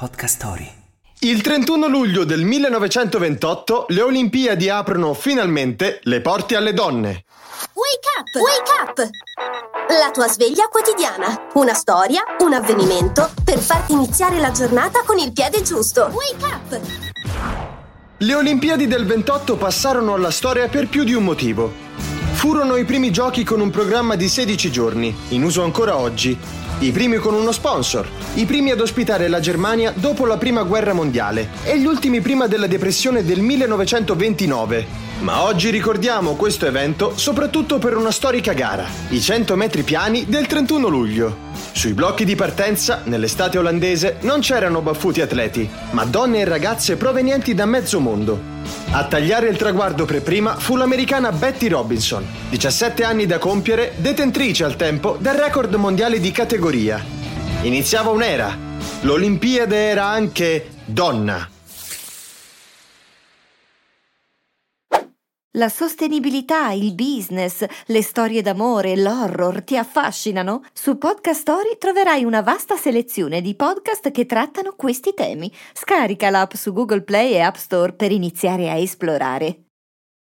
Podcast Story. Il 31 luglio del 1928 le Olimpiadi aprono finalmente le porte alle donne. Wake up! Wake up! La tua sveglia quotidiana. Una storia, un avvenimento per farti iniziare la giornata con il piede giusto. Wake up! Le Olimpiadi del 28 passarono alla storia per più di un motivo. Furono i primi giochi con un programma di 16 giorni, in uso ancora oggi, i primi con uno sponsor, i primi ad ospitare la Germania dopo la Prima Guerra Mondiale e gli ultimi prima della depressione del 1929. Ma oggi ricordiamo questo evento soprattutto per una storica gara, i 100 metri piani del 31 luglio. Sui blocchi di partenza, nell'estate olandese, non c'erano baffuti atleti, ma donne e ragazze provenienti da mezzo mondo. A tagliare il traguardo per prima fu l'americana Betty Robinson, 17 anni da compiere, detentrice al tempo del record mondiale di categoria. Iniziava un'era. L'Olimpiade era anche donna. La sostenibilità, il business, le storie d'amore, l'horror ti affascinano? Su Podcast Story troverai una vasta selezione di podcast che trattano questi temi. Scarica l'app su Google Play e App Store per iniziare a esplorare.